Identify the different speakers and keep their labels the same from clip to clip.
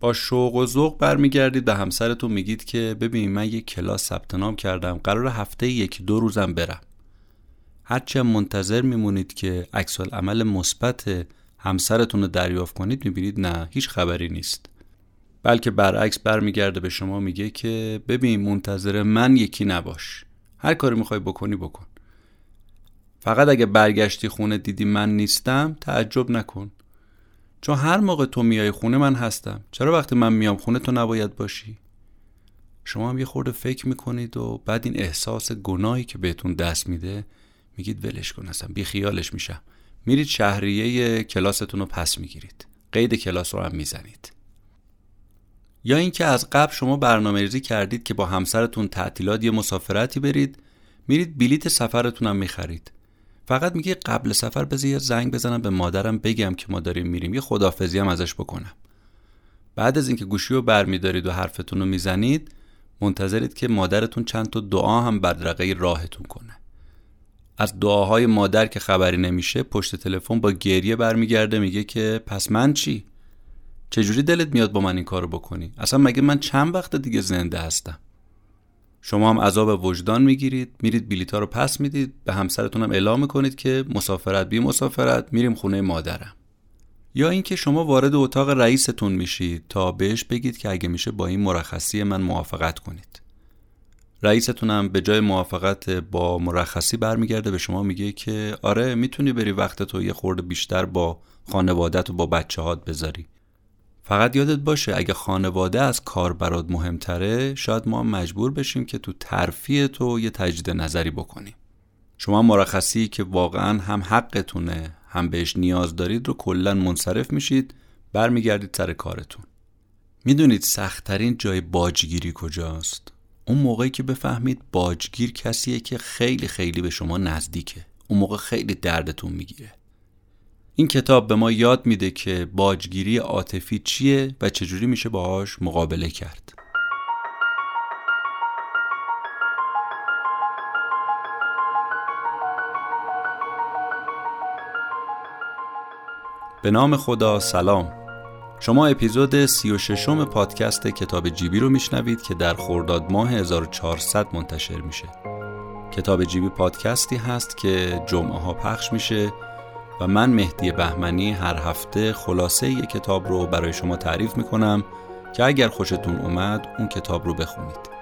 Speaker 1: با شوق و ذوق برمیگردید به همسرتون میگید که ببین من یک کلاس ثبت نام کردم قرار هفته یک دو روزم برم. هرچه منتظر میمونید که عکس عمل مثبت همسرتون رو دریافت کنید می‌بینید نه هیچ خبری نیست. بلکه برعکس برمیگرده به شما میگه که ببین منتظر من یکی نباش. هر کاری می‌خوای بکنی بکن. فقط اگه برگشتی خونه دیدی من نیستم تعجب نکن. چون هر موقع تو میای خونه من هستم. چرا وقتی من میام خونه تو نباید باشی؟ شما هم یه خورده فکر می‌کنید و بعد این احساس گناهی که بهتون دست میده میگید ولش کن اصلا بی خیالش میشم. میرید شهریه کلاستون رو پس می‌گیرید. قید کلاس رو هم می‌زنید. یا اینکه از قبل شما برنامه ریزی کردید که با همسرتون تعطیلات یه مسافرتی برید میرید بلیت سفرتون هم می‌خرید. فقط میگه قبل سفر بذار یه زنگ بزنم به مادرم بگم که ما داریم میریم یه خدافزی هم ازش بکنم. بعد از اینکه گوشی رو برمیدارید و حرفتون رو می‌زنید منتظرید که مادرتون چند تا دعا هم بدرقه راهتون کنه. از دعاهای مادر که خبری نمیشه پشت تلفن با گریه برمیگرده میگه که پس من چی؟ چجوری دلت میاد با من این کارو بکنی؟ اصلا مگه من چند وقت دیگه زنده هستم؟ شما هم عذاب وجدان می‌گیرید میرید بلیتا رو پس می‌دید به همسرتون هم اعلام می‌کنید که مسافرت بی مسافرت میریم خونه مادرم. یا اینکه شما وارد اتاق رئیستون میشید تا بهش بگید که اگه میشه با این مرخصی من موافقت کنید. رئیستون هم به جای موافقت با مرخصی برمیگرده به شما میگه که آره می‌تونی بری وقت تو یه خورده بیشتر با خانوادت و با بچه هات بذاری. فقط یادت باشه اگه خانواده از کار برات مهمتره شاید ما مجبور بشیم که تو ترفیع تو یه تجدید نظری بکنیم. شما مرخصی که واقعا هم حقتونه هم بهش نیاز دارید رو کلا منصرف میشید برمیگردید سر کارتون. می‌دونید سختترین جای باجگیری کجاست؟ اون موقعی که بفهمید باجگیر کسیه که خیلی خیلی به شما نزدیکه. اون موقع خیلی دردتون می‌گیره. این کتاب به ما یاد میده که باجگیری عاطفی چیه و چجوری میشه باهاش مقابله کرد. به نام خدا سلام. شما اپیزود 36 م پادکست کتاب جیبی رو میشنوید که در خرداد ماه 1400 منتشر میشه. کتاب جیبی پادکستی هست که جمعه ها پخش میشه و من مهدی بهمنی هر هفته خلاصه یک کتاب رو برای شما تعریف می‌کنم که اگر خوشتون اومد اون کتاب رو بخونید.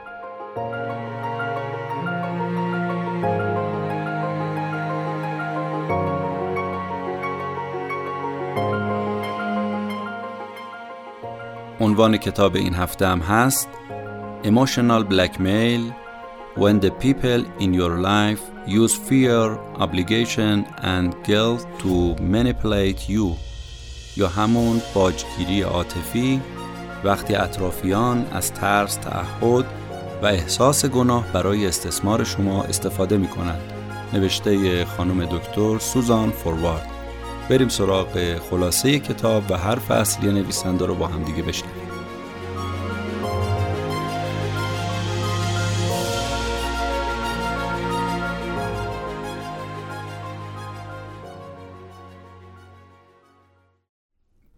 Speaker 1: عنوان کتاب این هفته هم هست Emotional Blackmail When the people in your life use fear, obligation and guilt to manipulate you. یا همون باجگیری عاطفی وقتی اطرافیان از ترس، تعهد و احساس گناه برای استثمار شما استفاده می کنند. نوشته خانم دکتر سوزان فوروارد. بریم سراغ خلاصه کتاب و حرف اصلی نویسنده رو با هم دیگه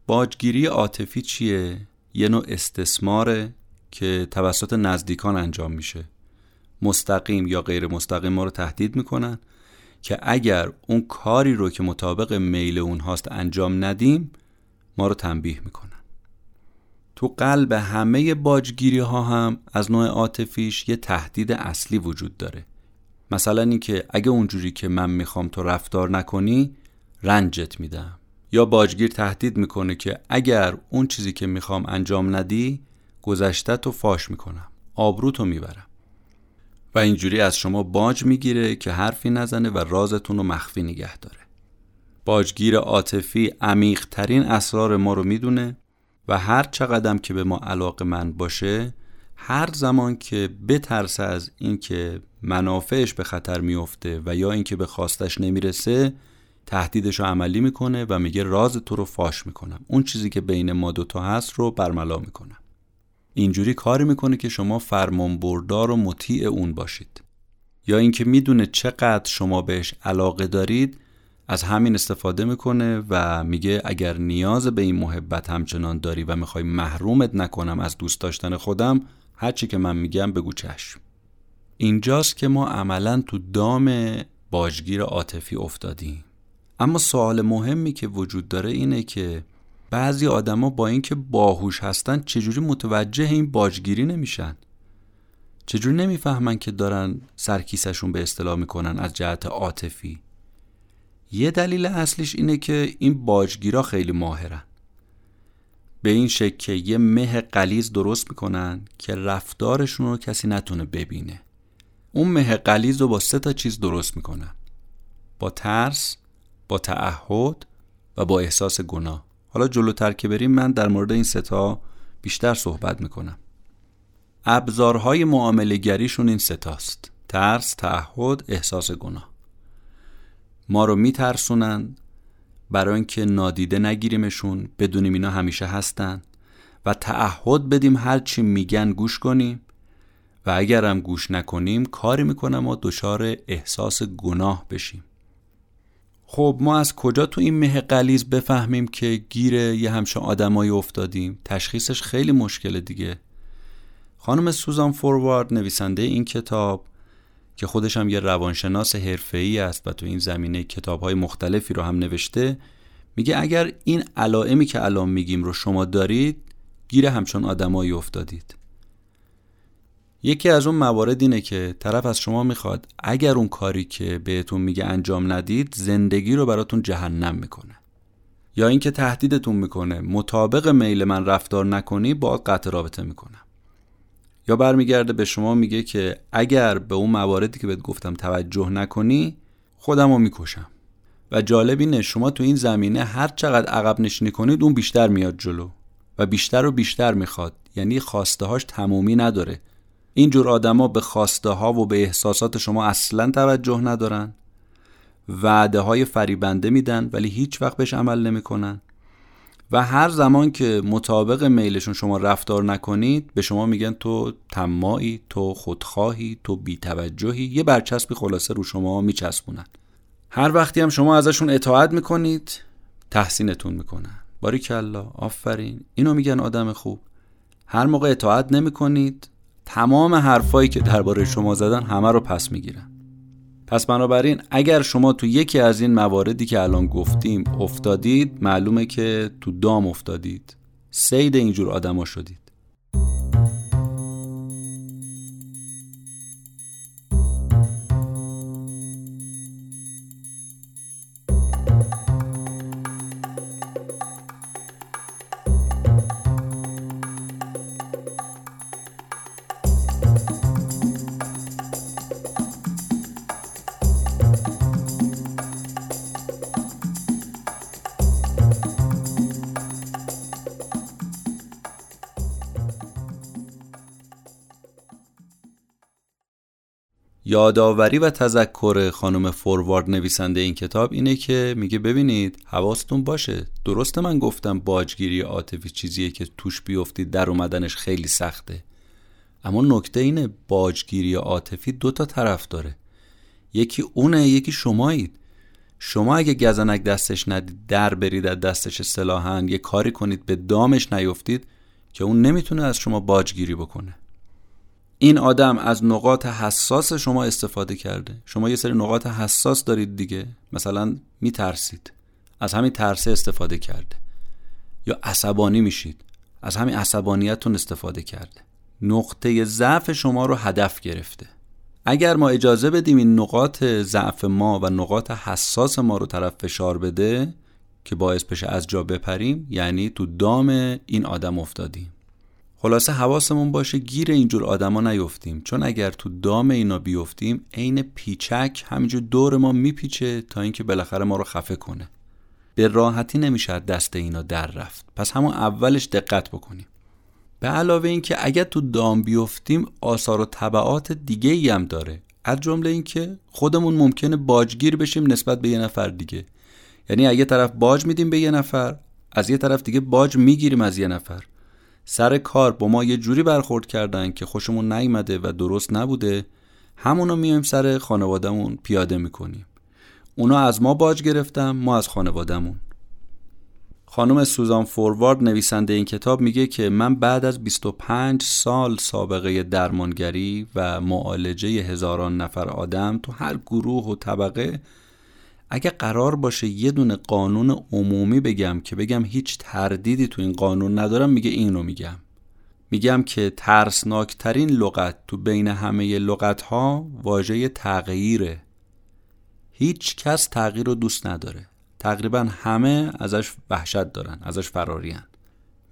Speaker 1: باجگیری عاطفی چیه؟ یه نوع استثماره که توسط نزدیکان انجام میشه. مستقیم یا غیر مستقیم ما رو تهدید می‌کنن که اگر اون کاری رو که مطابق میل اون هاست انجام ندیم ما رو تنبیه می‌کنن. تو قلب همه باجگیری ها هم از نوع عاطفیش یه تهدید اصلی وجود داره. مثلا اینکه اگه اونجوری که من می‌خوام تو رفتار نکنی رنجت میدم. یا باجگیر تهدید می‌کنه که اگر اون چیزی که می‌خوام انجام ندی گذشته تو فاش می‌کنم آبروتو می‌برم. و اینجوری از شما باج می‌گیره که حرفی نزنه و رازتون رو مخفی نگه داره. باجگیر عاطفی عمیق ترین اسرار ما رو می‌دونه و هر چقدر که به ما علاقه من باشه هر زمان که بترسه از اینکه منافعش به خطر میفته و یا اینکه به خواستش نمی‌رسه تهدیدش رو عملی می‌کنه و میگه راز تو رو فاش می‌کنم. اون چیزی که بین ما دوتا هست رو برملا می‌کنم. اینجوری کاری می‌کنه که شما فرمان بردار و مطیع اون باشید. یا اینکه می‌دونه چقدر شما بهش علاقه دارید از همین استفاده می‌کنه و میگه اگر نیاز به این محبت همچنان داری و می‌خوای محرومت نکنم از دوست داشتن خودم هرچی که من میگم بگو چشم. اینجاست که ما عملا تو دام باجگیر عاطفی افتادیم. اما سوال مهمی که وجود داره اینه که بعضی آدما با اینکه باهوش هستن چجوری متوجه این باجگیری نمیشن؟ چجوری نمی‌فهمن که دارن سرکیسشون به اصطلاح می‌کنن از جهت عاطفی؟ یه دلیل اصلیش اینه که این باجگیرا خیلی ماهرن. به این شکل که یه مه قلیز درست می‌کنن که رفتارشون رو کسی نتونه ببینه. اون مه قلیز رو با سه تا چیز درست می‌کنن. با ترس با تعهد و با احساس گناه. حالا جلوتر که بریم من در مورد این ستا بیشتر صحبت می‌کنم. ابزارهای معامله گریشون این ستاست ترس، تعهد، احساس گناه. ما رو میترسونن برای اینکه نادیده نگیریمشون بدونیم اینا همیشه هستن و تعهد بدیم هر چی میگن گوش کنیم و اگرم گوش نکنیم کاری می‌کنم ما دچار احساس گناه بشیم. خب ما از کجا تو این مه قلیز بفهمیم که گیر یه همچین آدمایی افتادیم؟ تشخیصش خیلی مشکل دیگه. خانم سوزان فوروارد نویسنده این کتاب که خودش هم یه روانشناس حرفه‌ای است و تو این زمینه کتاب‌های مختلفی رو هم نوشته میگه اگر این علائمی که الان میگیم رو شما دارید گیر همچون آدمایی افتادید. یکی از اون موارد اینه که طرف از شما می‌خواد اگر اون کاری که بهتون میگه انجام ندید زندگی رو براتون جهنم می‌کنه. یا اینکه تهدیدتون می‌کنه. مطابق میل من رفتار نکنی با قطع رابطه می‌کنم. یا برمیگرده به شما میگه که اگر به اون مواردی که بهت گفتم توجه نکنی خودم رو می‌کشم. و جالب اینه شما تو این زمینه هر چقدر عقب نشینی کنید اون بیشتر میاد جلو. و بیشتر و بیشتر می‌خواد. یعنی خواسته هاش تمومی نداره. این جور آدما به خواسته ها و به احساسات شما اصلا توجه ندارن. وعده های فریبنده میدن ولی هیچ وقت بهش عمل نمی‌کنن. و هر زمان که مطابق میلشون شما رفتار نکنید به شما میگن تو تماعی تو خودخواهی تو بیتوجهی یه برچسبی خلاصه رو شما میچسبونن. هر وقتی هم شما ازشون اطاعت می‌کنید تحسینتون می‌کنن. باریکلا آفرین. اینو میگن آدم خوب. هر موقع اطاعت نمی‌کنید تمام حرفایی که درباره شما زدن همه رو پس می‌گیرن. پس بنابراین اگر شما تو یکی از این مواردی که الان گفتیم افتادید معلومه که تو دام افتادید. سید اینجور آدما شدید. یادآوری و تذکر خانم فوروارد نویسنده این کتاب اینه که میگه ببینید حواستون باشه. درسته من گفتم باجگیری عاطفی چیزیه که توش بیفتید در اومدنش خیلی سخته. اما نکته اینه باجگیری عاطفی دو تا طرف داره. یکی اونه یکی شمایید. شما اگه گزنک دستش ندید در برید از دستش اصطلاحا یه کاری کنید به دامش نیفتید که اون نمی‌تونه از شما باجگیری بکنه. این آدم از نقاط حساس شما استفاده کرده. شما یه سری نقاط حساس دارید دیگه. مثلا میترسید. از همین ترسه استفاده کرده. یا عصبانی میشید. از همین عصبانیتتون استفاده کرده. نقطه ضعف شما رو هدف گرفته. اگر ما اجازه بدیم این نقاط ضعف ما و نقاط حساس ما رو طرف فشار بده که باعث بشه از جا بپریم یعنی تو دام این آدم افتادیم. خلاصه حواسمون باشه گیر اینجور آدما نیفتیم. چون اگر تو دام اینا بیفتیم عین پیچک همینجور دور ما میپیچه تا اینکه بالاخره ما رو خفه کنه. به راحتی نمیشه دست اینا در رفت. پس همون اولش دقت بکنیم. به علاوه اینکه اگر تو دام بیفتیم آثار و طبعات دیگه ای هم داره. از جمله اینکه خودمون ممکنه باجگیر بشیم نسبت به یه نفر دیگه. یعنی اگه طرف باج میدیم به یه نفر از یه طرف دیگه باج می‌گیریم از یه نفر. سر کار با ما یه جوری برخورد کردن که خوشمون نیومده و درست نبوده همونو میایم سر خانوادهمون پیاده می‌کنیم. اونا از ما باج گرفتن ما از خانوادهمون. خانم سوزان فوروارد نویسنده این کتاب میگه که من بعد از 25 سال سابقه درمانگری و معالجه هزاران نفر آدم تو هر گروه و طبقه اگه قرار باشه یه دونه قانون عمومی بگم که بگم هیچ تردیدی تو این قانون ندارم میگه این رو میگم. میگم که ترسناکترین لغت تو بین همه لغت ها واژه تغییره. هیچ کس تغییر رو دوست نداره. تقریبا همه ازش وحشت دارن ازش فراریان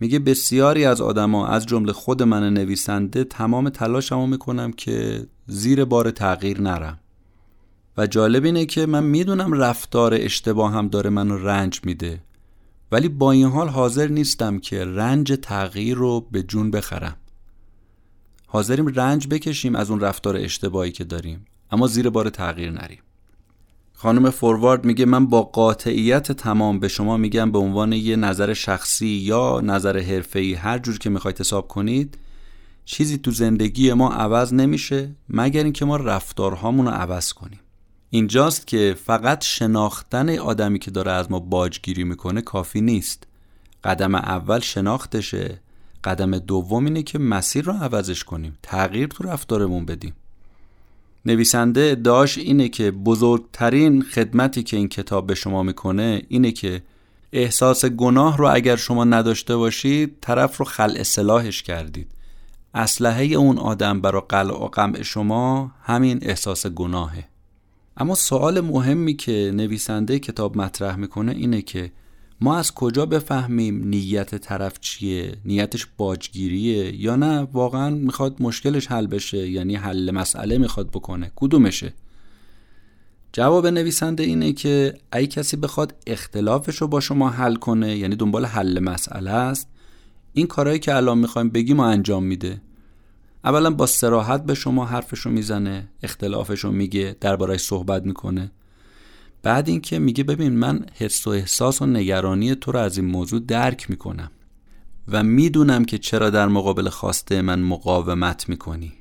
Speaker 1: میگه بسیاری از آدما از جمله خود من نویسنده تمام تلاشمو می‌کنم که زیر بار تغییر نرم. و جالب اینه که من می‌دونم رفتار اشتباه هم داره منو رنج میده. ولی با این حال حاضر نیستم که رنج تغییر رو به جون بخرم. حاضریم رنج بکشیم از اون رفتار اشتباهی که داریم اما زیر بار تغییر نریم. خانم فوروارد میگه من با قاطعیت تمام به شما میگم به عنوان یه نظر شخصی یا نظر حرفه‌ای هر جور که می‌خواید حساب کنید چیزی تو زندگی ما عوض نمیشه مگر اینکه ما رفتارهامون رو عوض کنیم. اینجاست که فقط شناختن آدمی که داره از ما باجگیری می‌کنه کافی نیست. قدم اول شناختشه قدم دوم اینه که مسیر رو عوضش کنیم تغییر تو رفتارمون بدیم. نویسنده ادعاش اینه که بزرگترین خدمتی که این کتاب به شما می‌کنه اینه که احساس گناه رو اگر شما نداشته باشید طرف رو خل اصلاحش کردید. اسلحه اون آدم برای قلع و قمع شما همین احساس گناهه. اما سوال مهمی که نویسنده کتاب مطرح می‌کنه اینه که ما از کجا بفهمیم نیت طرف چیه؟ نیتش باجگیریه یا نه؟ واقعا می‌خواد مشکلش حل بشه یعنی حل مسئله می‌خواد بکنه. کدومشه؟ جواب نویسنده اینه که ای کسی بخواد اختلافش رو با شما حل کنه یعنی دنبال حل مسئله است این کارهایی که الان می‌خوایم بگیم و انجام میده. اولا با سراحت به شما حرفش رو می‌زنه اختلافش رو میگه دربارهش صحبت می‌کنه. بعد اینکه میگه ببین من حس و احساس و نگرانی تو رو از این موضوع درک می‌کنم و می‌دونم که چرا در مقابل خواسته من مقاومت می‌کنی.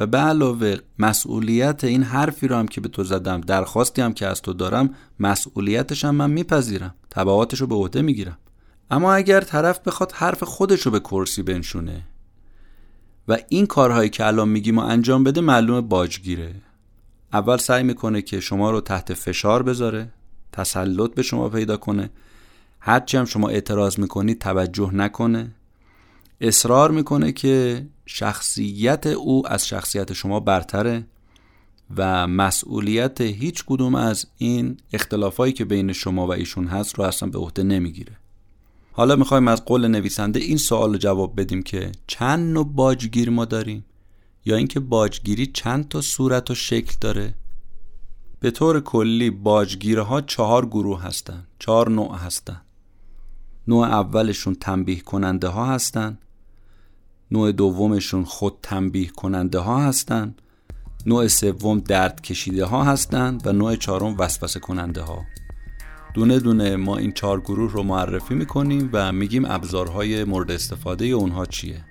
Speaker 1: و به علاوه مسئولیت این حرفی رو هم که به تو زدم درخواستی هم که از تو دارم مسئولیتش هم من میپذیرم تبعاتش رو به عهده می‌گیرم. اما اگر طرف بخواد حرف خودش رو به کرسی بنشونه و این کارهایی که الان میگیم و انجام بده معلوم باجگیره. اول سعی می‌کنه که شما رو تحت فشار بذاره تسلط به شما پیدا کنه. هرچی هم شما اعتراض می‌کنید توجه نکنه. اصرار می‌کنه که شخصیت او از شخصیت شما برتره و مسئولیت هیچ کدوم از این اختلافایی که بین شما و ایشون هست رو اصلا به عهده نمی‌گیره. حالا می‌خوایم از قول نویسنده این سوال رو جواب بدیم که چند نوع باجگیر ما داریم؟ یا اینکه باجگیری چند تا صورت و شکل داره؟ به طور کلی باجگیره ها چهار گروه هستن چهار نوع هستن. نوع اولشون تنبیه کننده ها هستن نوع دومشون خود تنبیه کننده ها هستن نوع سوم درد کشیده ها هستن و نوع چهارم وسوسه کننده ها دونه دونه ما این چهار گروه رو معرفی می‌کنیم و میگیم ابزارهای مورد استفاده اونها چیه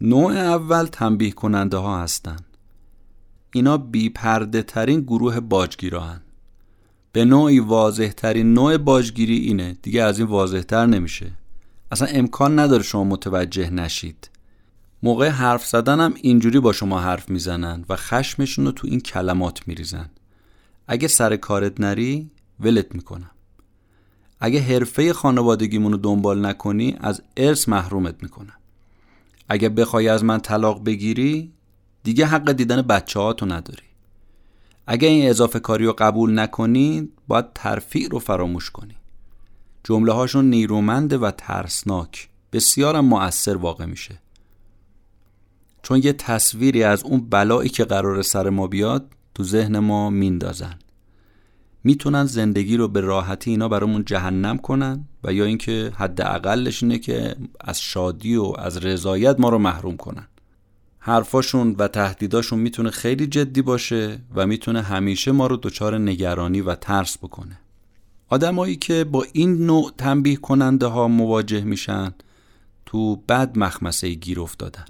Speaker 1: نوع اول تنبیه کننده ها هستند. اینا بیپرده ترین گروه باجگیرا هن. به نوعی واضح ترین نوع باجگیری اینه. دیگه از این واضح تر نمیشه. اصلا امکان نداره شما متوجه نشید. موقع حرف زدن هم اینجوری با شما حرف می‌زنن و خشمشون رو تو این کلمات میریزن. اگه سر کارت نری ولت می‌کنم. اگه حرفه خانوادگیمون رو دنبال نکنی از ارث محرومت می‌کنم. اگه بخوای از من طلاق بگیری دیگه حق دیدن بچه ها تو نداری. اگه این اضافه کاری رو قبول نکنی باید ترفیع رو فراموش کنی. جمله هاشون نیرومنده و ترسناک. بسیارم مؤثر واقع میشه. چون یه تصویری از اون بلایی که قرار سر ما بیاد تو ذهن ما میندازن. می‌تونن زندگی رو به راحتی اینا برامون جهنم کنن و یا اینکه حد اقلش اینه که از شادی و از رضایت ما رو محروم کنن. حرفاشون و تهدیداشون می‌تونه خیلی جدی باشه و می‌تونه همیشه ما رو دچار نگرانی و ترس بکنه. آدمایی که با این نوع تنبیه کننده ها مواجه میشن تو بد مخمسه گیر افتادن.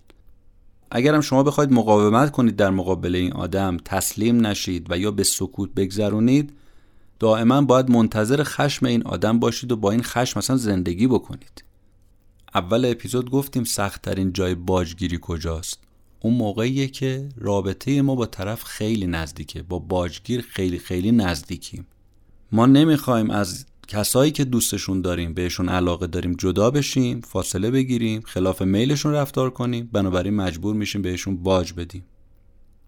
Speaker 1: اگرم شما بخواید مقاومت کنید در مقابل این آدم تسلیم نشید و یا به سکوت بگذرونید دائما باید منتظر خشم این آدم باشید و با این خشم مثلا زندگی بکنید. اول اپیزود گفتیم سختترین جای باجگیری کجاست؟ اون موقعیه که رابطه ما با طرف خیلی نزدیکه با باجگیر خیلی خیلی نزدیکیم. ما نمی‌خوایم از کسایی که دوستشون داریم بهشون علاقه داریم جدا بشیم فاصله بگیریم خلاف میلشون رفتار کنیم بنابراین مجبور میشیم بهشون باج بدیم.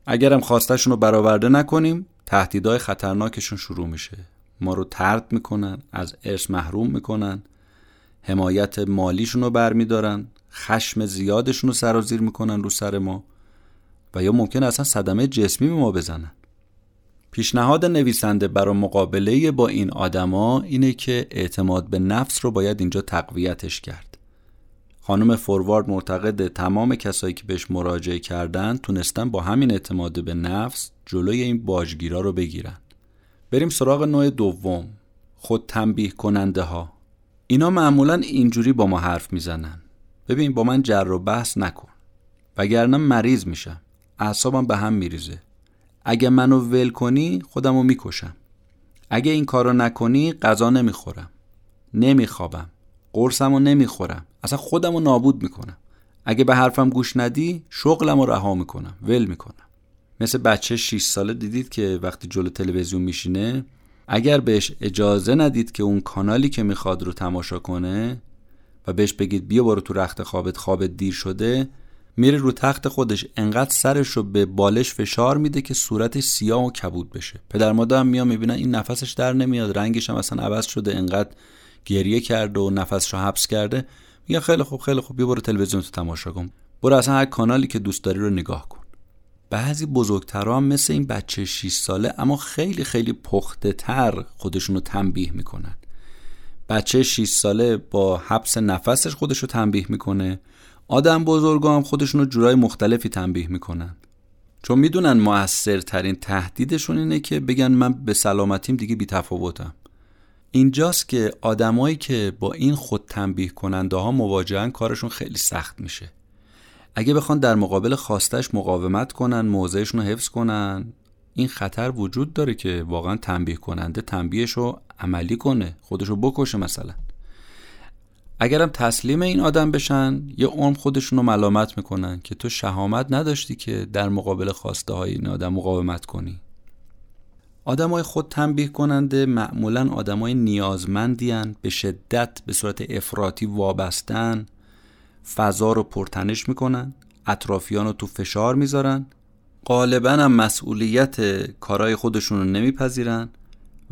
Speaker 1: اگرم خواستشون رو برآورده نکنیم تهدیدهای خطرناکشون شروع میشه. ما رو ترد می‌کنن از ارث محروم می‌کنن حمایت مالیشون رو برمیدارن. خشم زیادشون رو سرازیر می‌کنن رو سر ما و یا ممکن اصلا صدمه جسمی به ما بزنن پیشنهاد نویسنده برای مقابله با این آدما اینه که اعتماد به نفس رو باید اینجا تقویتش کرد. خانم فوروارد معتقد تمام کسایی که بهش مراجعه کردن تونستن با همین اعتماد به نفس جلوی این باجگیرا رو بگیرن. بریم سراغ نوع دوم خود تنبیه کننده ها. اینا معمولا اینجوری با ما حرف می‌زنن. ببین با من جر و بحث نکن. وگرنه مریض میشم. اعصابم به هم میریزه. اگه منو ول کنی خودمو می‌کشم. اگه این کارو نکنی غذا نمی‌خورم. نمیخوابم. قرصمو نمی‌خورم. اصلا خودمو نابود می‌کنم. اگه به حرفم گوش ندی شغلمو رها می‌کنم. ول می‌کنم. مثل بچه 6 ساله دیدید که وقتی جلو تلویزیون میشینه اگر بهش اجازه ندید که اون کانالی که می‌خواد رو تماشا کنه و بهش بگید بیا برو تو رخت خوابت خوابت دیر شده میره رو تخت خودش انقدر سرش رو به بالش فشار میده که صورتش سیاه و کبود بشه. پدر مادر هم میان می‌بینن این نفسش در نمیاد رنگش هم اصلا عوض شده انقدر گریه کرده و نفسش رو حبس کرده. میگه خیلی خوب خیلی خوب بیا برو تلویزیون تو تماشا کن. برو اصلا هر کانالی که دوست داری رو نگاه کن. بعضی بزرگترها هم مثل این بچه 6 ساله اما خیلی خیلی پخته تر خودشون رو تنبیه می‌کنن. بچه 6 ساله با حبس نفسش خودش رو تنبیه می‌کنه. آدم بزرگا هم خودشون رو جورای مختلفی تنبیه می‌کنن. چون می‌دونن موثرترین تهدیدشون اینه که بگن من به سلامتیم دیگه بی تفاوتم. اینجاست که آدمایی که با این خود تنبیه کننده ها مواجهن کارشون خیلی سخت میشه. اگه بخوان در مقابل خواستش مقاومت کنن موضعشون رو حفظ کنن این خطر وجود داره که واقعا تنبیه کننده تنبیهش رو عملی کنه خودش رو بکشه مثلا. اگرم تسلیم این آدم بشن یه عمر خودشون رو ملامت می‌کنن که تو شهامت نداشتی که در مقابل خواسته های این آدم مقاومت کنی. های خود تنبیه کننده معمولا های نیازمندیان به شدت به صورت افراطی وابستن فضا رو پرتنش می‌کنن اطرافیان رو تو فشار می‌ذارن غالبا هم مسئولیت کارهای خودشون رو نمیپذیرن.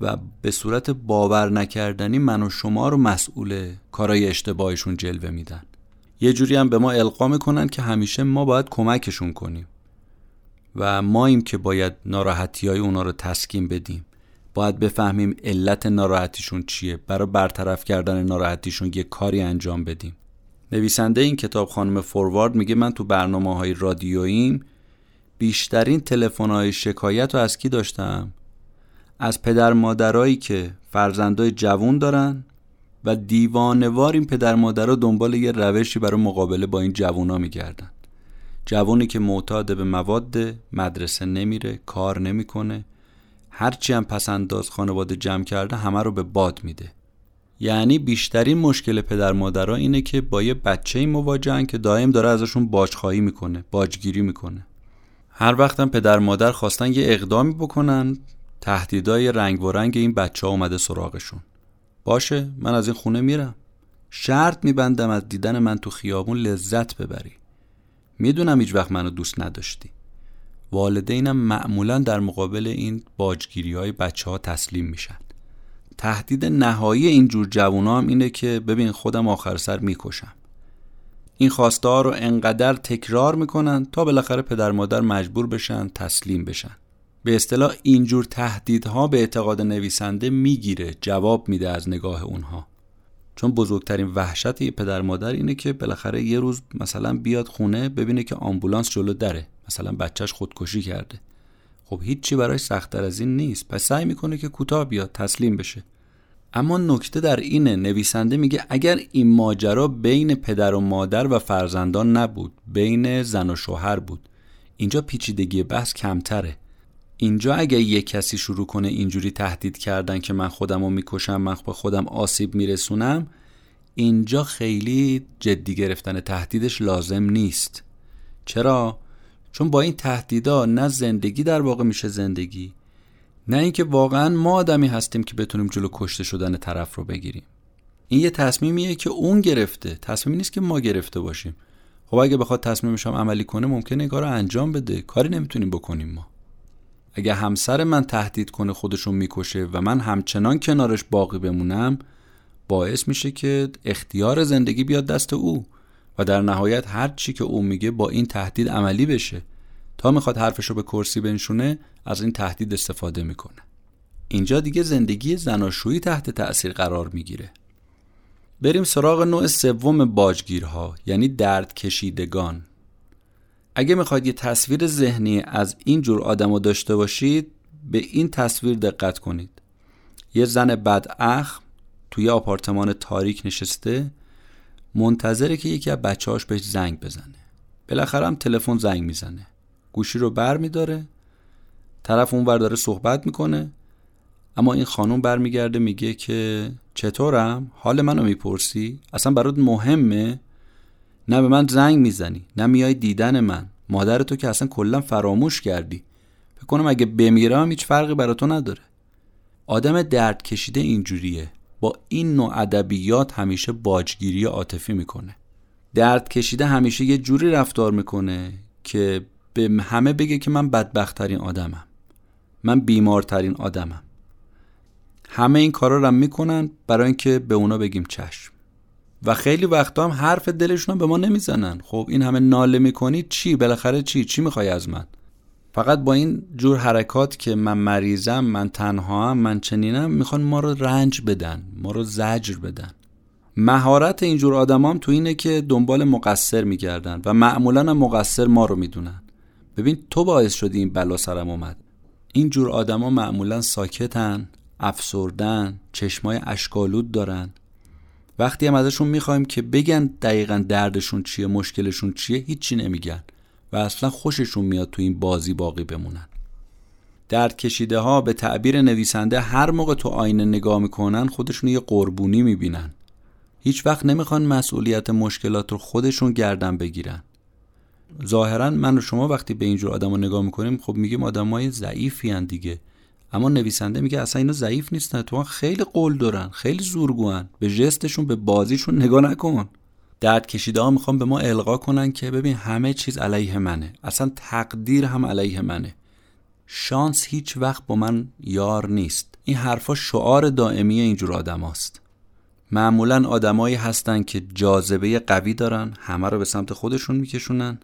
Speaker 1: و به صورت باور نکردنی من و شما رو مسئول کارای اشتباهشون جلوه میدن. یه جوری هم به ما القا می‌کنن که همیشه ما باید کمکشون کنیم. و ماییم که باید ناراحتی های اونا رو تسکین بدیم. باید بفهمیم علت ناراحتیشون چیه. برای برطرف کردن ناراحتیشون یه کاری انجام بدیم. نویسنده این کتاب خانم فوروارد میگه من تو برنامه های رادیوییم بیشترین تلفن های شکایت رو از کی داشتم؟ از پدر مادرایی که فرزندای جوون دارن و دیوانوار این پدر مادرها دنبال یه روشی برای مقابله با این جوونا میگردن. جوونی که معتاد به مواد مدرسه نمیره کار نمی‌کنه. هرچی هم پسنداز خانواده جمع کرده همه رو به باد میده. یعنی بیشترین مشکل پدر مادرها اینه که با یه بچه مواجهن که دائم داره ازشون باجخواهی می‌کنه باجگیری می‌کنه. هر وقتم پدر مادر خواستن یه اقدامی بکنن تهدیدای رنگ و رنگ این بچه ها اومده سراغشون. باشه من از این خونه میرم. شرط میبندم از دیدن من تو خیابون لذت ببری. می‌دونم هیچ وقت منو دوست نداشتی. والدینم معمولا در مقابل این باجگیری های بچه ها تسلیم میشن. تهدید نهایی اینجور جوون هم اینه که ببین خودم آخر سر می‌کشم. این خواسته ها رو انقدر تکرار می‌کنن تا بالاخره پدر مادر مجبور بشن تسلیم بشن. به اصطلاح اینجور تهدیدها به اعتقاد نویسنده می‌گیره جواب میده از نگاه اونها. چون بزرگترین وحشت یه پدر مادر اینه که بالاخره یه روز مثلا بیاد خونه ببینه که آمبولانس جلو دره مثلا بچهش خودکشی کرده. خب هیچی براش سختتر از این نیست. پس سعی می‌کنه که کوتاه بیاد تسلیم بشه. اما نکته در اینه نویسنده میگه اگر این ماجرا بین پدر و مادر و فرزندان نبود بین زن و شوهر بود اینجا پیچیدگی بحث کمتره. اینجا اگه یه کسی شروع کنه اینجوری تهدید کردن که من خودم رو می‌کشم من به خودم آسیب میرسونم اینجا خیلی جدی گرفتن تهدیدش لازم نیست. چرا؟ چون با این تهدیدا نه زندگی در واقع میشه زندگی نه اینکه واقعا ما آدمی هستیم که بتونیم جلو کشته شدن طرف رو بگیریم. این یه تصمیمیه که اون گرفته. تصمیمی نیست که ما گرفته باشیم. خب اگه بخواد تصمیمش هم عملی کنه ممکنه این انجام بده. کاری نمی‌تونیم بکنیم ما. اگه همسر من تهدید کنه خودشون می‌کشه و من همچنان کنارش باقی بمونم باعث میشه که اختیار زندگی بیاد دست او و در نهایت هر چی که او میگه با این تهدید عملی بشه. تا می‌خواد حرفشو به کرسی بنشونه از این تهدید استفاده می‌کنه. اینجا دیگه زندگی زناشویی تحت تأثیر قرار می‌گیره. بریم سراغ نوع سوم باجگیرها یعنی درد کشیدگان اگه می‌خواید یه تصویر ذهنی از این جور آدم داشته باشید به این تصویر دقت کنید. یه زن بداخ توی آپارتمان تاریک نشسته منتظره که یکی از بچه‌هاش بهش زنگ بزنه. بالاخره هم تلفن زنگ می‌زنه. گوشی رو بر میداره طرف اون داره صحبت می‌کنه اما این خانم برمیگرده میگه که چطورم؟ حال منو می‌پرسی؟ اصلا برات مهمه؟ نه به من زنگ می‌زنی نه میای دیدن من. مادر تو که اصلا کلا فراموش کردی. فکر کنم اگه بمیرم هیچ فرقی برا تو نداره. آدم درد کشیده اینجوریه. با این نوع ادبیات همیشه باجگیری عاطفی می‌کنه. درد کشیده همیشه یه جوری رفتار می‌کنه که به همه بگه که من بدبختترین آدمم. من بیمارترین آدمم. همه این کارا رو می‌کنن برای اینکه به اونا بگیم چشم. و خیلی وقتا هم حرف دلشون به ما نمی‌زنن. خب این همه ناله می‌کنی چی؟ بالاخره چی؟ چی می‌خوای از من؟ فقط با این جور حرکات که من مریضم من تنها هم من چنینم می‌خوان ما رو رنج بدن ما رو زجر بدن. مهارت اینجور آدم هم تو اینه که دنبال مقصر میگردن و معمولا هم مقصر ما رو می‌دونن. ببین تو باعث شدی این بلا سرم اومد. این جور آدما معمولا ساکتن افسردن چشمای اشکالود دارن. وقتی هم ازشون می‌خوایم که بگن دقیقا دردشون چیه مشکلشون چیه هیچی نمیگن و اصلا خوششون میاد تو این بازی باقی بمونن. درد کشیده ها به تعبیر نویسنده هر موقع تو آینه نگاه می‌کنن خودشون یه قربونی می‌بینن. هیچ وقت نمی‌خوان مسئولیت مشکلات رو خودشون گردن بگیرن. ظاهرا من و شما وقتی به اینجور آدم رو نگاه می‌کنیم خب میگیم آدم های ضعیفی دیگه. اما نویسنده میگه اصلا اینا ضعیف نیستن. تو خیلی قول دارن خیلی زورگوان به جستشون به بازیشون نگاه نکن. درد کشیده ها می‌خوام به ما القا کنن که ببین همه چیز علیه منه. اصلا تقدیر هم علیه منه. شانس هیچ وقت با من یار نیست. این حرفا شعار دائمی اینجور آدم هاست. معمولا آدمایی هستن که جاذبه قوی دارن همه رو به سمت خودشون میکشونن.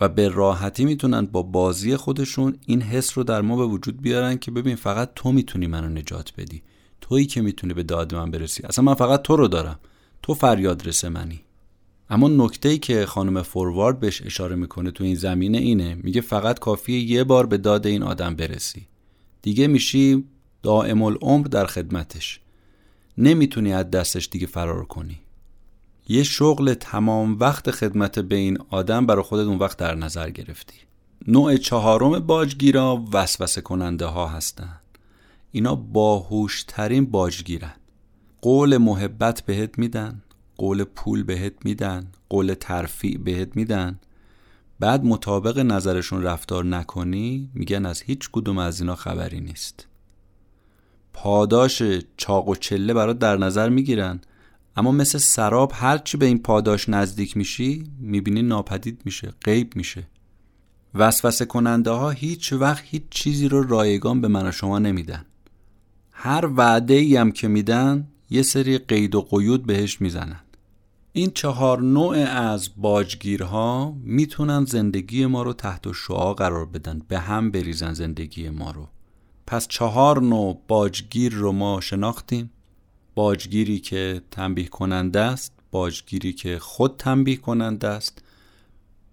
Speaker 1: و به راحتی می‌تونن با بازی خودشون این حس رو در ما به وجود بیارن که ببین فقط تو می‌تونی منو نجات بدی. تویی که می‌تونی به داد من برسی. اصلا من فقط تو رو دارم. تو فریاد رسه منی. اما نکته ای که خانم فوروارد بهش اشاره می‌کنه تو این زمینه اینه. میگه فقط کافیه یه بار به داد این آدم برسی. دیگه میشی دائم العمر در خدمتش. نمی‌تونی از دستش دیگه فرار کنی. یه شغل تمام وقت خدمت به این آدم برای خودت اون وقت در نظر گرفتی. نوع چهارم باجگیرا وسوسه کننده ها هستن. اینا باهوشترین باجگیرن. قول محبت بهت میدن قول پول بهت میدن قول ترفیع بهت میدن. بعد مطابق نظرشون رفتار نکنی میگن از هیچ کدوم از اینا خبری نیست. پاداش چاق و چله برات در نظر می‌گیرن. اما مثل سراب هرچی به این پاداش نزدیک میشی می‌بینی ناپدید میشه غیب میشه. وسوسه کننده ها هیچ وقت هیچ چیزی رو رایگان به من و شما نمیدن. هر وعده ای هم که میدن یه سری قید و قیود بهش می‌زنن. این چهار نوع از باجگیرها می‌تونن زندگی ما رو تحت شعا قرار بدن به هم بریزن زندگی ما رو. پس چهار نوع باجگیر رو ما شناختیم. باجگیری که تنبیه کننده است باجگیری که خود تنبیه کننده است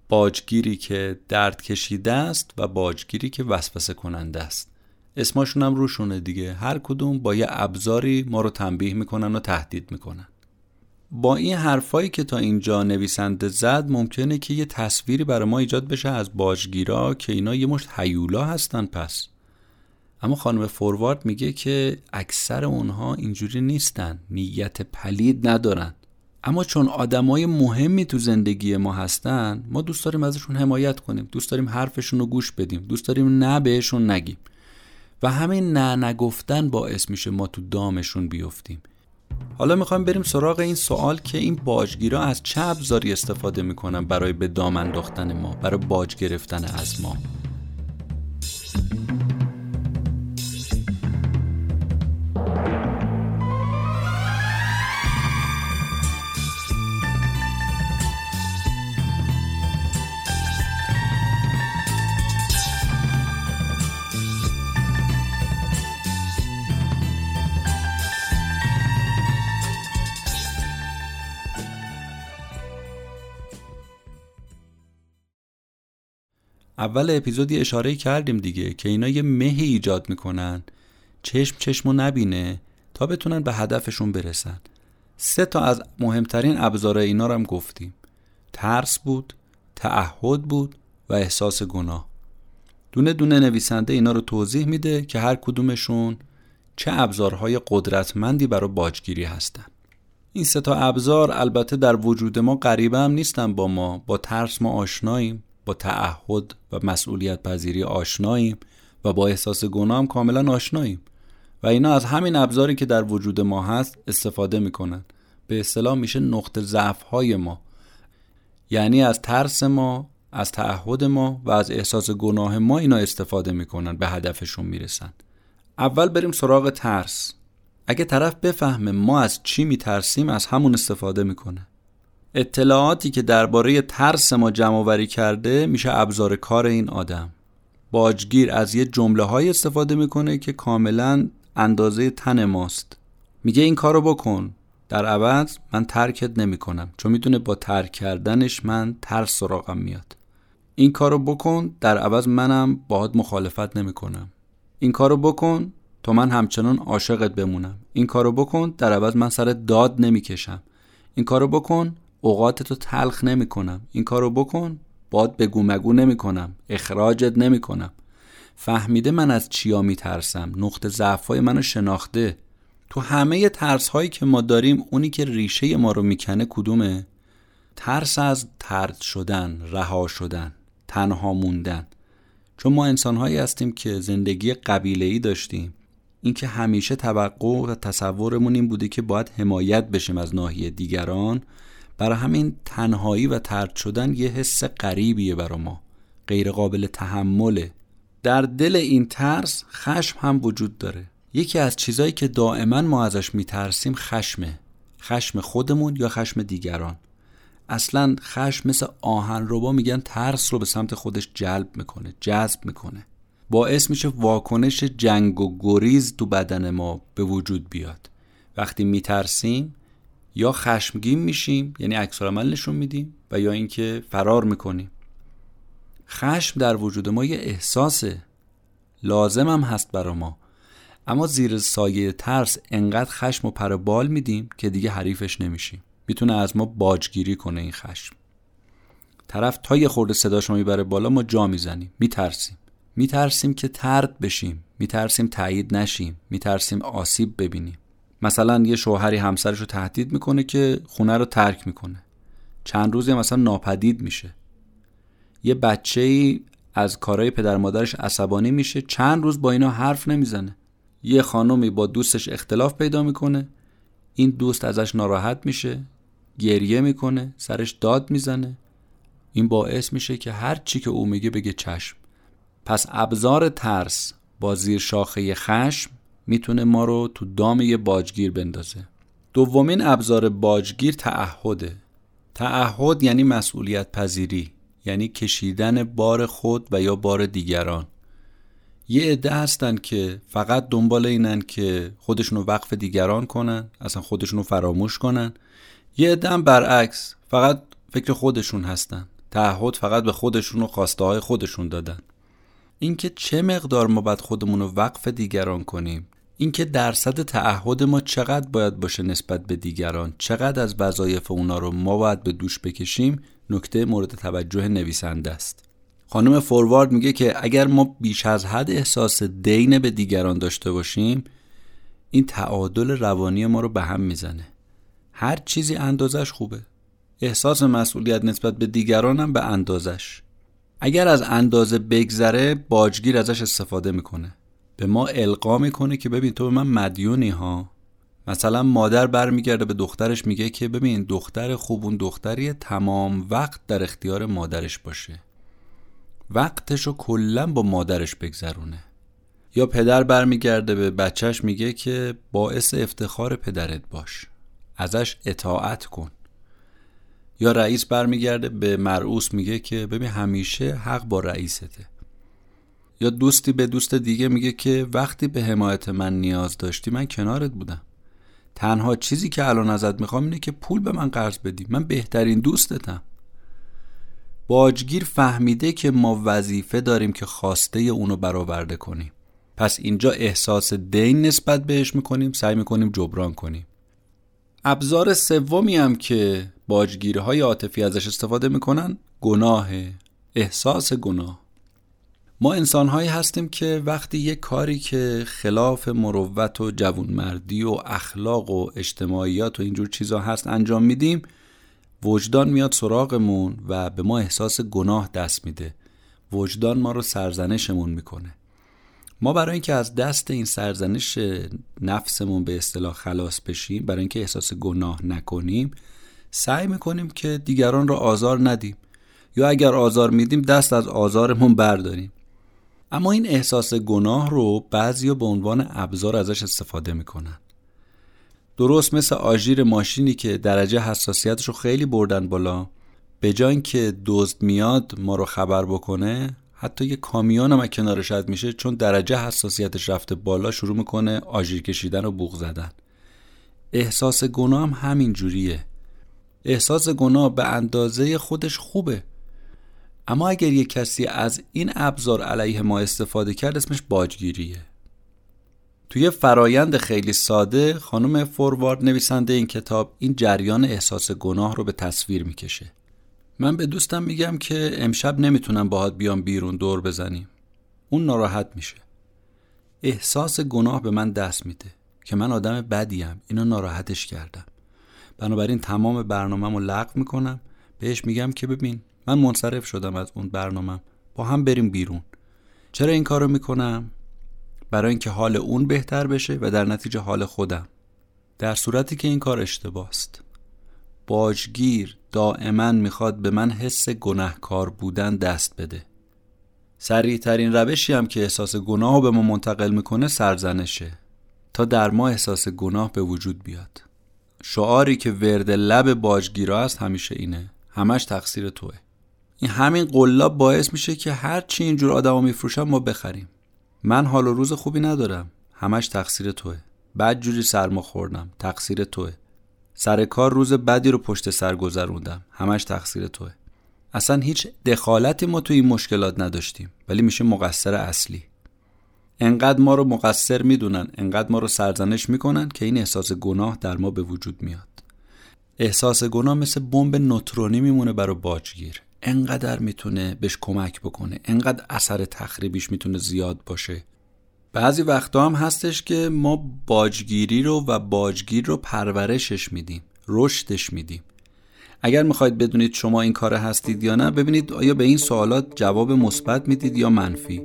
Speaker 1: باجگیری که درد کشیده است و باجگیری که وسوسه کننده است. اسماشون هم روشونه دیگه. هر کدوم با یه ابزاری ما رو تنبیه می‌کنن و تهدید می‌کنن. با این حرفایی که تا اینجا نویسنده زد ممکنه که یه تصویری برای ما ایجاد بشه از باجگیرا که اینا یه مشت حیولا هستن پس. اما خانم فوروارد میگه که اکثر اونها اینجوری نیستن نیت پلید ندارن. اما چون آدمای مهمی تو زندگی ما هستن ما دوست داریم ازشون حمایت کنیم دوست داریم حرفشون رو گوش بدیم دوست داریم نه بهشون نگیم. و همین نه نگفتن باعث میشه ما تو دامشون بیفتیم. حالا می‌خوایم بریم سراغ این سوال که این باجگیرا از چه ابزاری استفاده می‌کنن برای به دام انداختن ما برای باج گرفتن از ما؟ اول اپیزودی اشاره کردیم دیگه که اینا یه مهی ایجاد می‌کنن. چشم چشمو نبینه تا بتونن به هدفشون برسن. سه تا از مهمترین ابزار اینا رو هم گفتیم. ترس بود تعهد بود و احساس گناه. دونه دونه نویسنده اینا رو توضیح میده که هر کدومشون چه ابزارهای قدرتمندی برای باجگیری هستن. این سه تا ابزار البته در وجود ما غریبه هم نیستن با ما با ترس ما آشناییم. با تعهد و مسئولیت پذیری آشناییم و با احساس گناه هم کاملا آشناییم. و اینا از همین ابزاری که در وجود ما هست استفاده می‌کنن. به اصطلاح میشه نقطه ضعف های ما. یعنی از ترس ما از تعهد ما و از احساس گناه ما اینا استفاده می‌کنن به هدفشون می‌رسن. اول بریم سراغ ترس. اگه طرف بفهمه ما از چی میترسیم از همون استفاده می‌کنه. اطلاعاتی که درباره ترس ما جمع کرده میشه ابزار کار این آدم. باجگیر از یه جمله های استفاده می‌کنه که کاملا اندازه تن ماست. میگه این کارو بکن. در عوض من ترکت نمی‌کنم. چون می‌تونه با ترک کردنش من ترس سراغم میاد. این کارو بکن. در عوض منم باهات مخالفت نمی‌کنم. این کارو بکن. تا من همچنان عاشقت بمونم. این کارو بکن. در عوض من سر داد نمی‌کشم. این کارو بکن. اوقاتتو تلخ نمی‌کنم. این کارو بکن. باد بگو مگو نمی‌کنم. اخراجت نمی‌کنم. فهمیده من از چیا میترسم. نقطه ضعفای منو شناخته. تو همه ترس هایی که ما داریم اونی که ریشه ما رو می‌کنه کدومه؟ ترس از ترد شدن رها شدن تنها موندن. چون ما انسان هایی هستیم که زندگی قبیله ای داشتیم اینکه همیشه توقع و تصورمون این بوده که باید حمایت بشیم از ناحیه دیگران برای همین تنهایی و ترد شدن یه حس غریبیه برا ما. غیر قابل تحمله. در دل این ترس خشم هم وجود داره. یکی از چیزایی که دائما ما ازش میترسیم خشمه. خشم خودمون یا خشم دیگران. اصلا خشم مثل آهن با میگن ترس رو به سمت خودش جلب می‌کنه جذب می‌کنه. باعث میشه واکنش جنگ و گریز تو بدن ما به وجود بیاد. وقتی میترسیم یا خشمگین میشیم یعنی عکس نشون میدیم و یا اینکه فرار می‌کنیم. خشم در وجود ما یه احساسه. لازم هم هست برا ما. اما زیر سایه ترس انقدر خشم و پر بال میدیم که دیگه حریفش نمیشیم. می‌تونه از ما باجگیری کنه این خشم. طرف تا یه خورده صداش می‌بره بالا ما جا می‌زنیم میترسیم. میترسیم که ترد بشیم میترسیم تایید نشیم میترسیم آسیب ببینیم. مثلا یه شوهری همسرش رو تهدید می‌کنه که خونه رو ترک می‌کنه. چند روزی مثلا ناپدید میشه. یه بچه ای از کارهای پدر مادرش عصبانی میشه چند روز با اینا حرف نمی‌زنه. یه خانمی با دوستش اختلاف پیدا می‌کنه این دوست ازش ناراحت میشه گریه می‌کنه سرش داد می‌زنه. این باعث میشه که هر چی که او میگه بگه چشم. پس ابزار ترس با زیر شاخه خشم می‌تونه ما رو تو دام یه باجگیر بندازه. دومین ابزار باجگیر تعهده. تعهد یعنی مسئولیت پذیری یعنی کشیدن بار خود و یا بار دیگران. یه عده هستن که فقط دنبال اینن که خودشونو وقف دیگران کنن اصلا خودشونو فراموش کنن. یه عده هم برعکس فقط فکر خودشون هستن. تعهد فقط به خودشون و خواسته های خودشون دادن. اینکه چه مقدار ما باید خودمون رو وقف دیگران کنیم؟ اینکه درصد تعهد ما چقدر باید باشه نسبت به دیگران چقدر از وظایف اونا رو ما باید به دوش بکشیم نکته مورد توجه نویسنده است. خانم فوروارد میگه که اگر ما بیش از حد احساس دین به دیگران داشته باشیم این تعادل روانی ما رو به هم می‌زنه. هر چیزی اندازش خوبه. احساس مسئولیت نسبت به دیگران هم به اندازش. اگر از اندازه بگذره باجگیر ازش استفاده می‌کنه. به ما القا می‌کنه که ببین تو به من مدیونی ها. مثلا مادر برمیگرده به دخترش میگه که ببین دختر خوبون دختری تمام وقت در اختیار مادرش باشه. وقتش رو کلا با مادرش بگذرونه. یا پدر برمیگرده به بچهش میگه که باعث افتخار پدرت باش. ازش اطاعت کن. یا رئیس برمیگرده به مرعوس میگه که ببین همیشه حق با رئیسته. یا دوستی به دوست دیگه میگه که وقتی به حمایت من نیاز داشتی من کنارت بودم. تنها چیزی که الان ازت می‌خوام اینه که پول به من قرض بدی. من بهترین دوستتم. باجگیر فهمیده که ما وظیفه داریم که خواسته اونو برآورده کنیم. پس اینجا احساس دین نسبت بهش می‌کنیم سعی می‌کنیم جبران کنیم. ابزار سومی هم که باجگیرهای عاطفی ازش استفاده می‌کنن گناه احساس گناه. ما انسانهایی هستیم که وقتی یک کاری که خلاف مروت و جوانمردی و اخلاق و اجتماعیات و اینجور چیزا هست انجام میدیم وجدان میاد سراغمون و به ما احساس گناه دست میده. وجدان ما رو سرزنشمون می‌کنه. ما برای اینکه از دست این سرزنش نفسمون به اصطلاح خلاص بشیم برای اینکه احساس گناه نکنیم سعی می‌کنیم که دیگران را آزار ندیم. یا اگر آزار میدیم دست از آزارمون برداریم. اما این احساس گناه رو بعضیا به عنوان ابزار ازش استفاده می‌کنن. درست مثل آژیر ماشینی که درجه حساسیتش رو خیلی بردن بالا به جای که دزد میاد ما رو خبر بکنه حتی یه کامیون هم کنارش رد میشه چون درجه حساسیتش رفته بالا شروع می‌کنه آژیر کشیدن و بوغ زدن. احساس گناه هم همین جوریه. احساس گناه به اندازه خودش خوبه. اما اگر یک کسی از این ابزار علیه ما استفاده کرد اسمش باجگیریه. توی فرایند خیلی ساده خانم فوروارد نویسنده این کتاب این جریان احساس گناه رو به تصویر می‌کشه. من به دوستم میگم که امشب نمی‌تونم باهات بیام بیرون دور بزنیم. اون ناراحت میشه. احساس گناه به من دست میده که من آدم بدیم. اینو ناراحتش کردم. بنابراین تمام برنامه رو لغو می‌کنم. بهش میگم که ببین من منصرف شدم از اون برنامه. با هم بریم بیرون. چرا این کارو می‌کنم؟ برای اینکه حال اون بهتر بشه و در نتیجه حال خودم. در صورتی که این کار اشتباه است باجگیر دائما می‌خواد به من حس گناهکار بودن دست بده. سریع ترین روشی هم که احساس گناه به ما منتقل می‌کنه سرزنشه. تا در ما احساس گناه به وجود بیاد. شعاری که ورد لب باجگیرا است همیشه اینه. همش تقصیر توه. این همین قلاب باعث میشه که هر چی اینجور آدما میفروشن ما بخریم. من حال و روز خوبی ندارم. همش تقصیر توه. بعد جوری سرما خوردم. تقصیر توه. سر کار روز بدی رو پشت سر گذروندم. همش تقصیر توه. اصلا هیچ دخالتی ما تو این مشکلات نداشتیم. ولی میشه مقصر اصلی. انقدر ما رو مقصر می‌دونن انقدر ما رو سرزنش می‌کنن که این احساس گناه در ما به وجود میاد. احساس گناه مثل بمب نوترونی میمونه برای باجگیر. انقدر می‌تونه بهش کمک بکنه انقدر اثر تخریبیش می‌تونه زیاد باشه. بعضی وقتا هم هستش که ما باجگیری رو و باجگیر رو پرورشش میدیم رشدش میدیم. اگر می‌خواید بدونید شما این کار هستید یا نه ببینید آیا به این سوالات جواب مثبت می‌دید یا منفی.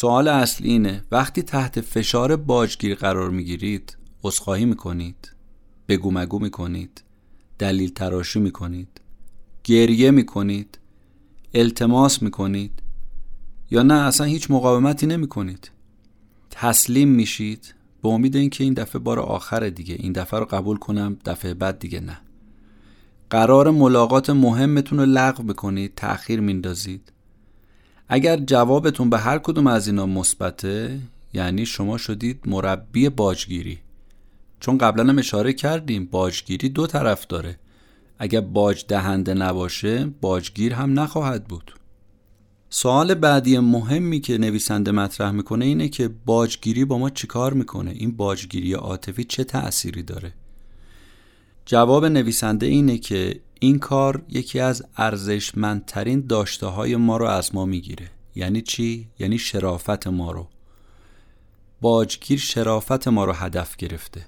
Speaker 1: سوال اصلی اینه وقتی تحت فشار باجگیر قرار می‌گیرید عذرخواهی می‌کنید بگو مگو می‌کنید دلیل تراشی می‌کنید گریه می‌کنید التماس می‌کنید یا نه اصلا هیچ مقاومتی نمی کنید تسلیم میشید به امید اینکه این دفعه بار آخر دیگه این دفعه رو قبول کنم دفعه بعد دیگه نه. قرار ملاقات مهمتون رو لغو بکنید تأخیر میندازید. اگر جوابتون به هر کدوم از اینا مثبته یعنی شما شدید مربی باجگیری. چون قبلا هم اشاره کردیم باجگیری دو طرف داره. اگر باج دهنده نباشه باجگیر هم نخواهد بود. سوال بعدی مهمی که نویسنده مطرح می‌کنه اینه که باجگیری با ما چیکار می‌کنه؟ این باجگیری عاطفی چه تأثیری داره؟ جواب نویسنده اینه که این کار یکی از ارزشمندترین داشته های ما رو از ما می‌گیره یعنی چی؟ یعنی شرافت ما رو باجگیر شرافت ما رو هدف گرفته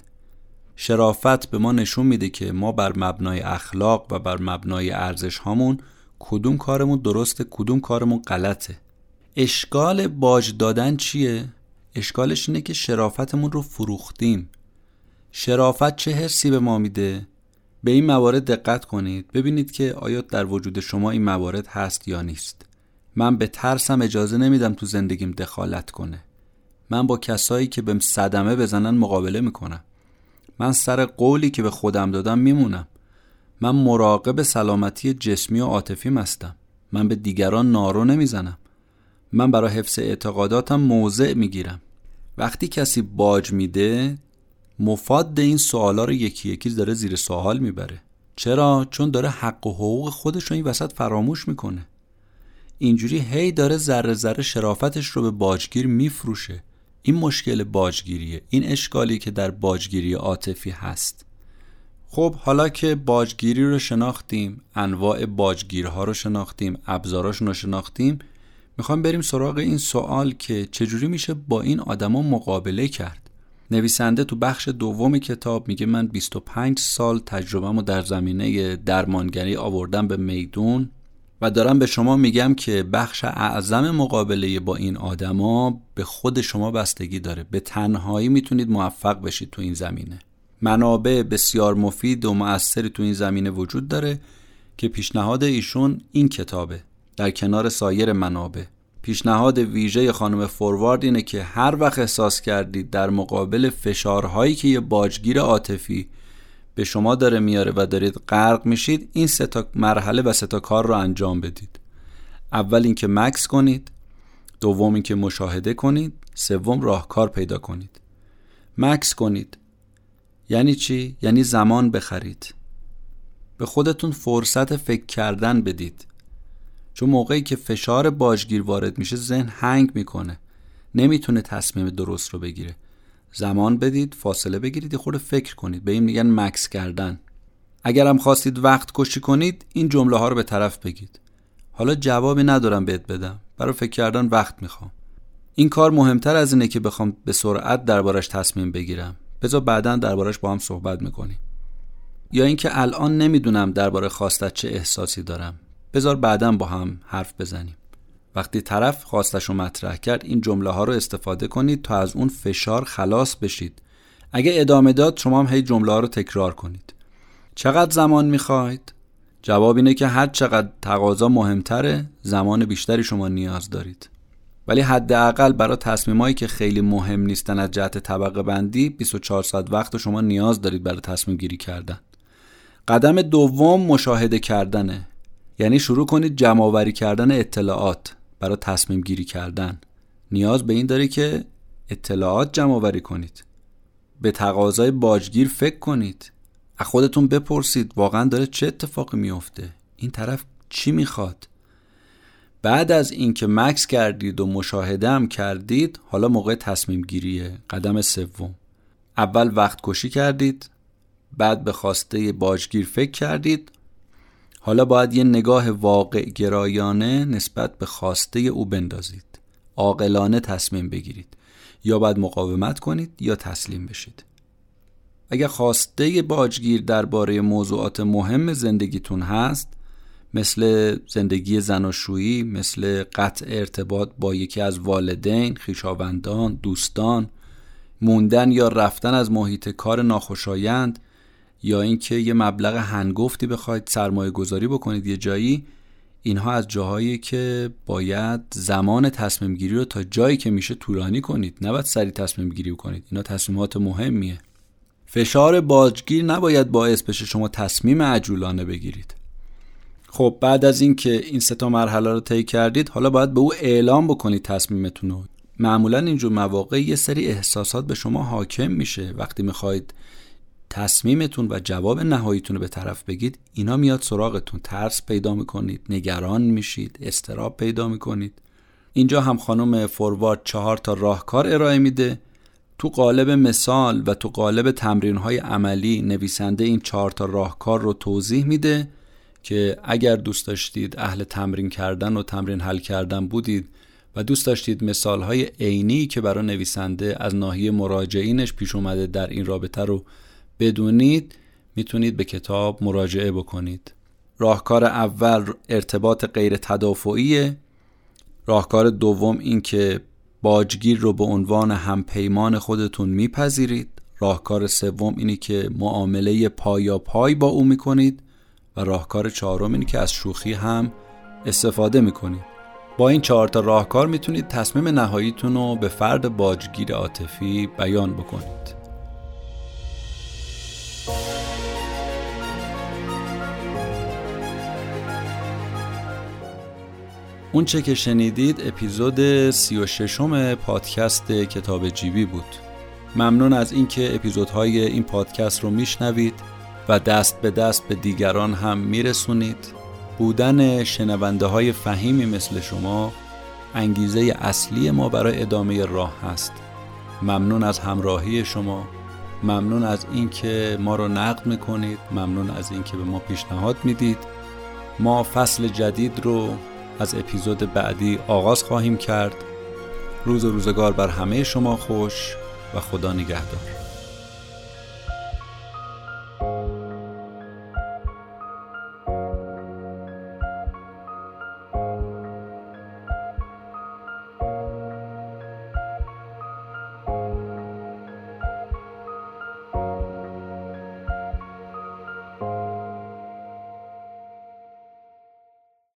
Speaker 1: شرافت به ما نشون میده که ما بر مبنای اخلاق و بر مبنای ارزش هامون کدوم کارمون درسته کدوم کارمون غلطه اشکال باج دادن چیه؟ اشکالش اینه که شرافتمون رو فروختیم شرافت چه حسی به ما میده؟ به این موارد دقت کنید. ببینید که آیا در وجود شما این موارد هست یا نیست. من به ترسم اجازه نمیدم تو زندگیم دخالت کنه. من با کسایی که بهم صدمه بزنن مقابله می‌کنم. من سر قولی که به خودم دادم میمونم. من مراقب سلامتی جسمی و عاطفی هستم. من به دیگران نارو نمی‌زنم. من برای حفظ اعتقاداتم موضع می‌گیرم. وقتی کسی باج میده مفاد این سوالا رو یکی یکی داره زیر سوال می‌بره. چرا؟ چون داره حق و حقوق خودش رو این وسط فراموش می‌کنه. اینجوری هی داره ذره ذره شرافتش رو به باجگیر میفروشه. این مشکل باجگیریه. این اشکالی که در باجگیری عاطفی هست. خب حالا که باجگیری رو شناختیم انواع باجگیرها رو شناختیم ابزاراشون رو شناختیم می‌خوام بریم سراغ این سوال که چجوری میشه با این آدما مقابله کرد؟ نویسنده تو بخش دوم کتاب میگه من 25 سال تجربهمو در زمینه درمانگری آوردم به میدون و دارم به شما میگم که بخش اعظم مقابله با این آدما به خود شما بستگی داره. به تنهایی می‌تونید موفق بشید تو این زمینه. منابع بسیار مفید و مؤثری تو این زمینه وجود داره که پیشنهاد ایشون این کتابه. در کنار سایر منابع. پیشنهاد ویژه خانم فوروارد اینه که هر وقت احساس کردید در مقابل فشارهایی که یه باجگیر عاطفی به شما داره میاره و دارید غرق میشید این سه تا مرحله و سه تا کار رو انجام بدید. اول اینکه مکس کنید دوم اینکه مشاهده کنید سوم راهکار پیدا کنید. مکس کنید. یعنی چی؟ یعنی زمان بخرید. به خودتون فرصت فکر کردن بدید. چون موقعی که فشار باجگیر وارد میشه ذهن هنگ می‌کنه. نمی‌تونه تصمیم درست رو بگیره. زمان بدید فاصله بگیرید خود فکر کنید. به این میگن مکس کردن. اگر هم خواستید وقت کشی کنید این جمله ها رو به طرف بگید. حالا جوابی ندارم بهت بدم. برای فکر کردن وقت می‌خوام. این کار مهمتر از اینه که بخوام به سرعت دربارش تصمیم بگیرم. بذار بعدا دربارش با هم صحبت می‌کنیم. یا اینکه الان نمی‌دونم درباره خواستت چه احساسی دارم. بذار بعدا با هم حرف بزنیم. وقتی طرف خواستش رو مطرح کرد این جمله ها رو استفاده کنید تا از اون فشار خلاص بشید. اگه ادامه داد شما هم هی جمله ها رو تکرار کنید. چقدر زمان می‌خواید؟ جواب اینه که هر چقدر تقاضا مهمتره زمان بیشتری شما نیاز دارید. ولی حداقل برای تصمیمایی که خیلی مهم نیستن از جهت طبقه بندی 24 ساعت وقت شما نیاز دارید برای تصمیم گیری کردن. قدم دوم مشاهده کردنه. یعنی شروع کنید جمع کردن اطلاعات برای تصمیم گیری کردن. نیاز به این داری که اطلاعات جمع آوری کنید. به تقاضای باجگیر فکر کنید. از خودتون بپرسید واقعا داره چه اتفاقی میفته این طرف چی می‌خواد؟ بعد از اینکه مکس کردید و مشاهده هم کردید حالا موقع تصمیم گیریه. قدم سوم. اول وقت کشی کردید بعد به خواسته باجگیر فکر کردید حالا باید یه نگاه واقع گرایانه نسبت به خواسته او بندازید. عاقلانه تصمیم بگیرید. یا باید مقاومت کنید یا تسلیم بشید. اگر خواسته باجگیر درباره موضوعات مهم زندگیتون هست مثل زندگی زناشویی مثل قطع ارتباط با یکی از والدین، خویشاوندان، دوستان موندن یا رفتن از محیط کار ناخوشایند یا اینکه یه مبلغ هنگفتی بخواید سرمایه گذاری بکنید یه جایی اینها از جاهایی که باید زمان تصمیم گیری رو تا جایی که میشه طولانی کنید. نباید سریع تصمیم گیری کنید. اینا تصمیمات مهمیه. فشار باجگیر نباید باعث بشه شما تصمیم عجولانه بگیرید. خب بعد از اینکه این سه تا مرحله رو طی کردید حالا باید به او اعلام بکنید تصمیمتون رو. معمولا اینجور مواقع یه سری احساسات به شما حاکم میشه. وقتی می‌خواید تصمیمتون و جواب نهاییتون رو به طرف بگید. اینا میاد سراغتون. ترس پیدا می‌کنید نگران میشید استراب پیدا می‌کنید. اینجا هم خانم فوروارد چهار تا راهکار ارائه میده. تو قالب مثال و تو قالب تمرین های عملی نویسنده این چهار تا راهکار رو توضیح میده که اگر دوست داشتید اهل تمرین کردن و تمرین حل کردن بودید و دوست داشتید مثال های عینی که برای نویسنده از ناحیه مراجعینش پیش اومده در این رابطه رو بدونید می‌تونید به کتاب مراجعه بکنید. راهکار اول ارتباط غیر تدافعیه. راهکار دوم این که باجگیر رو به عنوان همپیمان خودتون میپذیرید. راهکار سوم اینی که معامله پایا پای با او می‌کنید. و راهکار چهارم اینی که از شوخی هم استفاده می‌کنید. با این چهار تا راهکار می‌تونید تصمیم نهاییتون رو به فرد باجگیر عاطفی بیان بکنید. اون چه که شنیدید اپیزود 36 م پادکست کتاب جیبی بود. ممنون از اینکه اپیزودهای این پادکست رو میشنوید و دست به دست به دیگران هم میرسونید. بودن شنونده های فهیمی مثل شما انگیزه اصلی ما برای ادامه راه هست. ممنون از همراهی شما. ممنون از اینکه ما رو نقد می‌کنید. ممنون از اینکه به ما پیشنهاد می‌دید. ما فصل جدید رو از اپیزود بعدی آغاز خواهیم کرد. روز و روزگار بر همه شما خوش و خدا نگهدار.